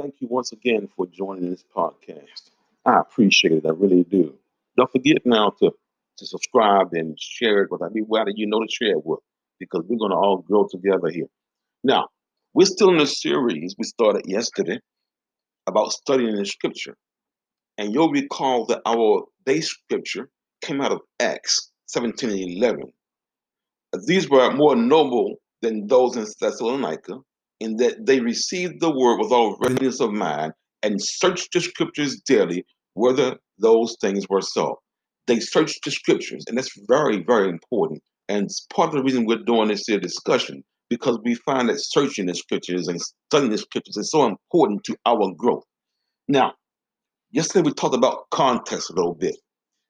thank you once again for joining this podcast. I appreciate it. I really do. Don't forget now to, to subscribe and share it with everybody you know to share it with because we're going to all grow together here. Now, we're still in a series we started yesterday about studying the scripture. And you'll recall that our base scripture came out of Acts 17 and 11. These were more noble than those in Thessalonica, in that they received the word with all readiness of mind and searched the scriptures daily whether those things were so. They searched the scriptures, and that's very, very important. And it's part of the reason we're doing this here discussion because we find that searching the scriptures and studying the scriptures is so important to our growth. Now, yesterday we talked about context a little bit.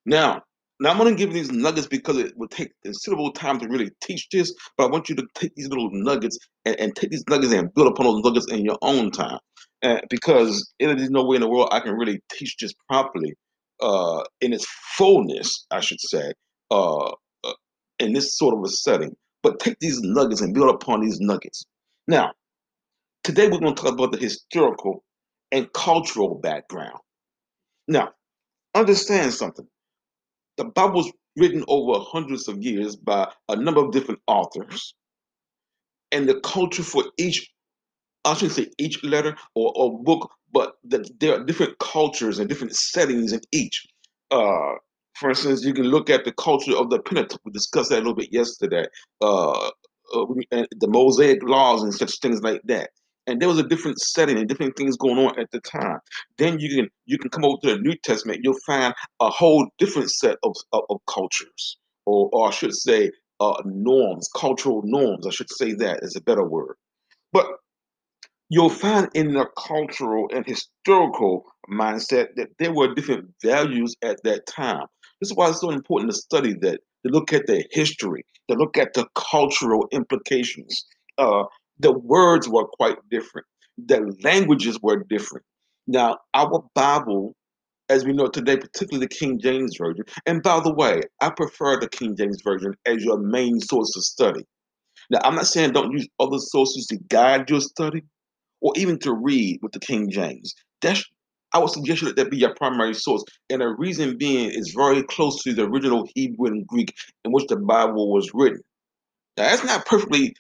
Now, now I'm going to give these nuggets because it will take considerable time to really teach this, but I want you to take these little nuggets and, and take these nuggets and build upon those nuggets in your own time. Uh, because there is no way in the world I can really teach this properly uh, in its fullness, I should say, uh, uh in this sort of a setting. But take these nuggets and build upon these nuggets. Now, today we're going to talk about the historical and cultural background. Now, understand something. The Bible was written over hundreds of years by a number of different authors, and the culture for each I shouldn't say each letter or, or book, but the, there are different cultures and different settings in each. Uh, for instance, you can look at the culture of the Pentateuch. We discussed that a little bit yesterday. Uh, uh, the Mosaic laws and such things like that and there was a different setting and different things going on at the time. Then you can you can come over to the New Testament, you'll find a whole different set of of, of cultures, or or I should say, uh, norms, cultural norms. I should say that is a better word. But you'll find in the cultural and historical mindset that there were different values at that time. This is why it's so important to study that, to look at the history, to look at the cultural implications. Uh, the words were quite different. The languages were different. Now, our Bible, as we know today, particularly the King James Version, and by the way, I prefer the King James Version as your main source of study. Now, I'm not saying don't use other sources to guide your study or even to read with the King James. That's I would suggest that that be your primary source. And the reason being is very close to the original Hebrew and Greek in which the Bible was written. Now, that's not perfectly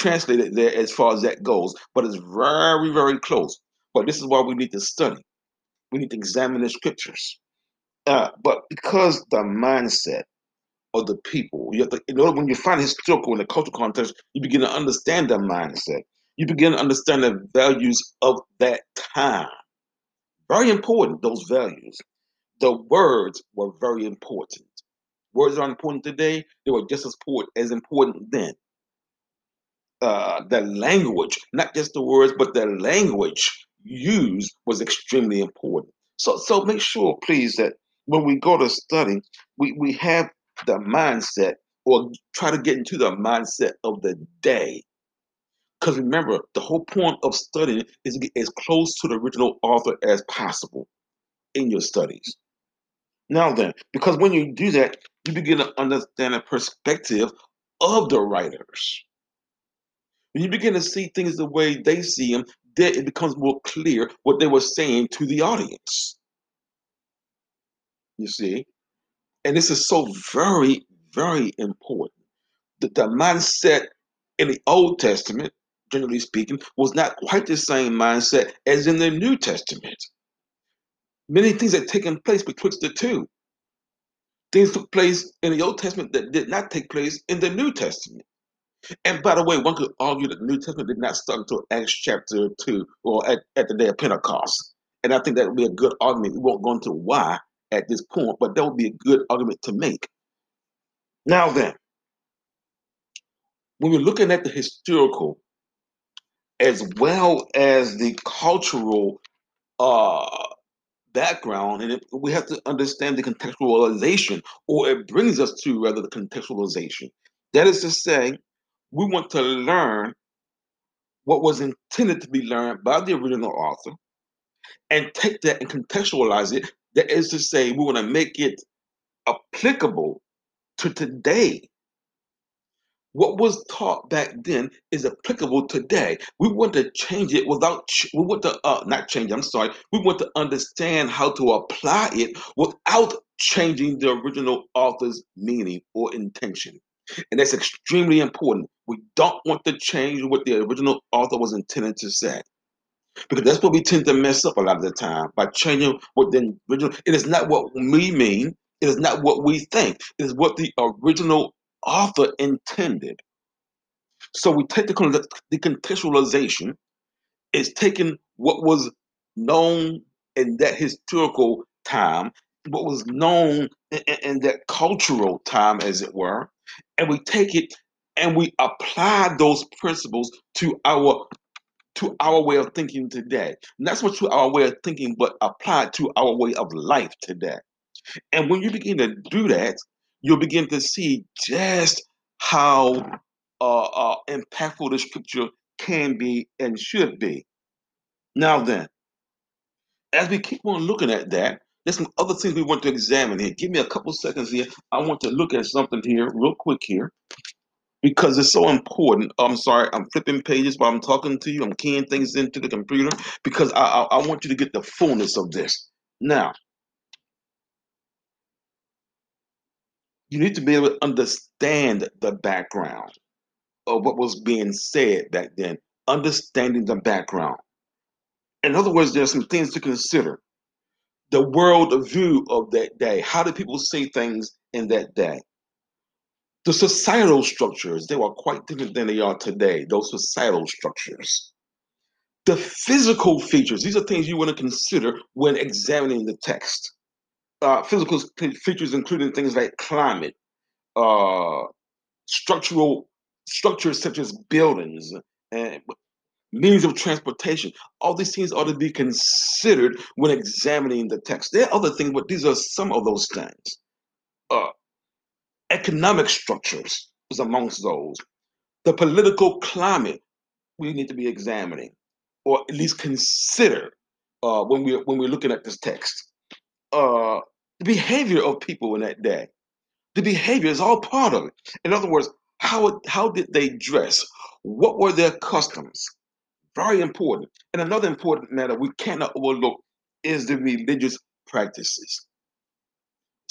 translated there as far as that goes, but it's very, very close. But this is why we need to study. We need to examine the scriptures. Uh, but because the mindset of the people, you have to, in order when you find historical in the cultural context, you begin to understand the mindset. You begin to understand the values of that time. Very important, those values. The words were very important. Words are important today. They were just as important, as important then uh, the language, not just the words, but the language used was extremely important. So, so make sure, please, that when we go to study, we, we have the mindset or try to get into the mindset of the day. Because remember, the whole point of studying is to get as close to the original author as possible in your studies. Now, then, because when you do that, you begin to understand the perspective of the writers. When you begin to see things the way they see them, then it becomes more clear what they were saying to the audience. You see? And this is so very, very important. The, the mindset in the Old Testament, generally speaking, was not quite the same mindset as in the New Testament. Many things had taken place betwixt the two. Things took place in the Old Testament that did not take place in the New Testament. And by the way, one could argue that the New Testament did not start until Acts chapter 2 or at, at the day of Pentecost. And I think that would be a good argument. We won't go into why at this point, but that would be a good argument to make. Now then, when we're looking at the historical as well as the cultural uh, background, and we have to understand the contextualization, or it brings us to rather the contextualization. That is to say, we want to learn what was intended to be learned by the original author and take that and contextualize it. That is to say, we want to make it applicable to today. what was taught back then is applicable today. We want to change it without, we want to, uh, not change, I'm sorry, we want to understand how to apply it without changing the original author's meaning or intention. And that's extremely important. We don't want to change what the original author was intended to say. Because that's what we tend to mess up a lot of the time by changing what the original. It is not what we mean. It is not what we think. It is what the original author intended. So we take the, the contextualization. It's taking what was known in that historical time, what was known in, in that cultural time, as it were, and we take it and we apply those principles to our to our way of thinking today. Not so much to our way of thinking, but applied to our way of life today. And when you begin to do that, you'll begin to see just how uh, uh, impactful the scripture can be and should be. Now then, as we keep on looking at that, there's some other things we want to examine here. Give me a couple seconds here. I want to look at something here real quick here because it's so important. I'm sorry, I'm flipping pages while I'm talking to you. I'm keying things into the computer because I, I, I want you to get the fullness of this. Now, you need to be able to understand the background of what was being said back then, understanding the background. In other words, there's some things to consider. The world view of that day. How did people say things in that day? The societal structures, they were quite different than they are today, those societal structures. The physical features, these are things you want to consider when examining the text. Uh, physical features including things like climate, uh, structural structures such as buildings and means of transportation. All these things ought to be considered when examining the text. There are other things, but these are some of those things. Uh, economic structures is amongst those. The political climate we need to be examining, or at least consider uh, when we when we're looking at this text. Uh, the behavior of people in that day. The behavior is all part of it. In other words, how how did they dress? What were their customs? Very important. And another important matter we cannot overlook is the religious practices.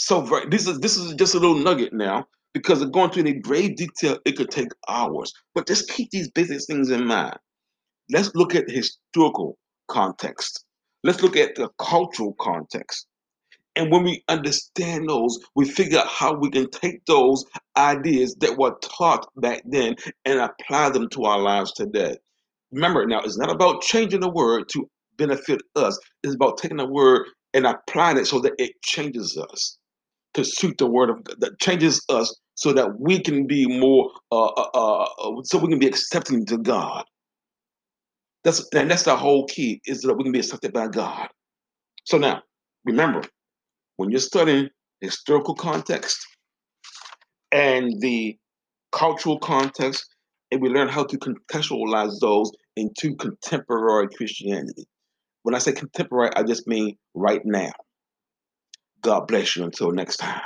So this is this is just a little nugget now because of going to any grave detail, it could take hours. But just keep these basic things in mind. Let's look at historical context. Let's look at the cultural context. And when we understand those, we figure out how we can take those ideas that were taught back then and apply them to our lives today. Remember, now it's not about changing the word to benefit us, it's about taking the word and applying it so that it changes us to suit the word of God, that changes us so that we can be more, uh, uh, uh, so we can be accepting to God. That's and that's the whole key is that we can be accepted by God. So now, remember, when you're studying historical context and the cultural context, and we learn how to contextualize those into contemporary Christianity. When I say contemporary, I just mean right now. God bless you until next time.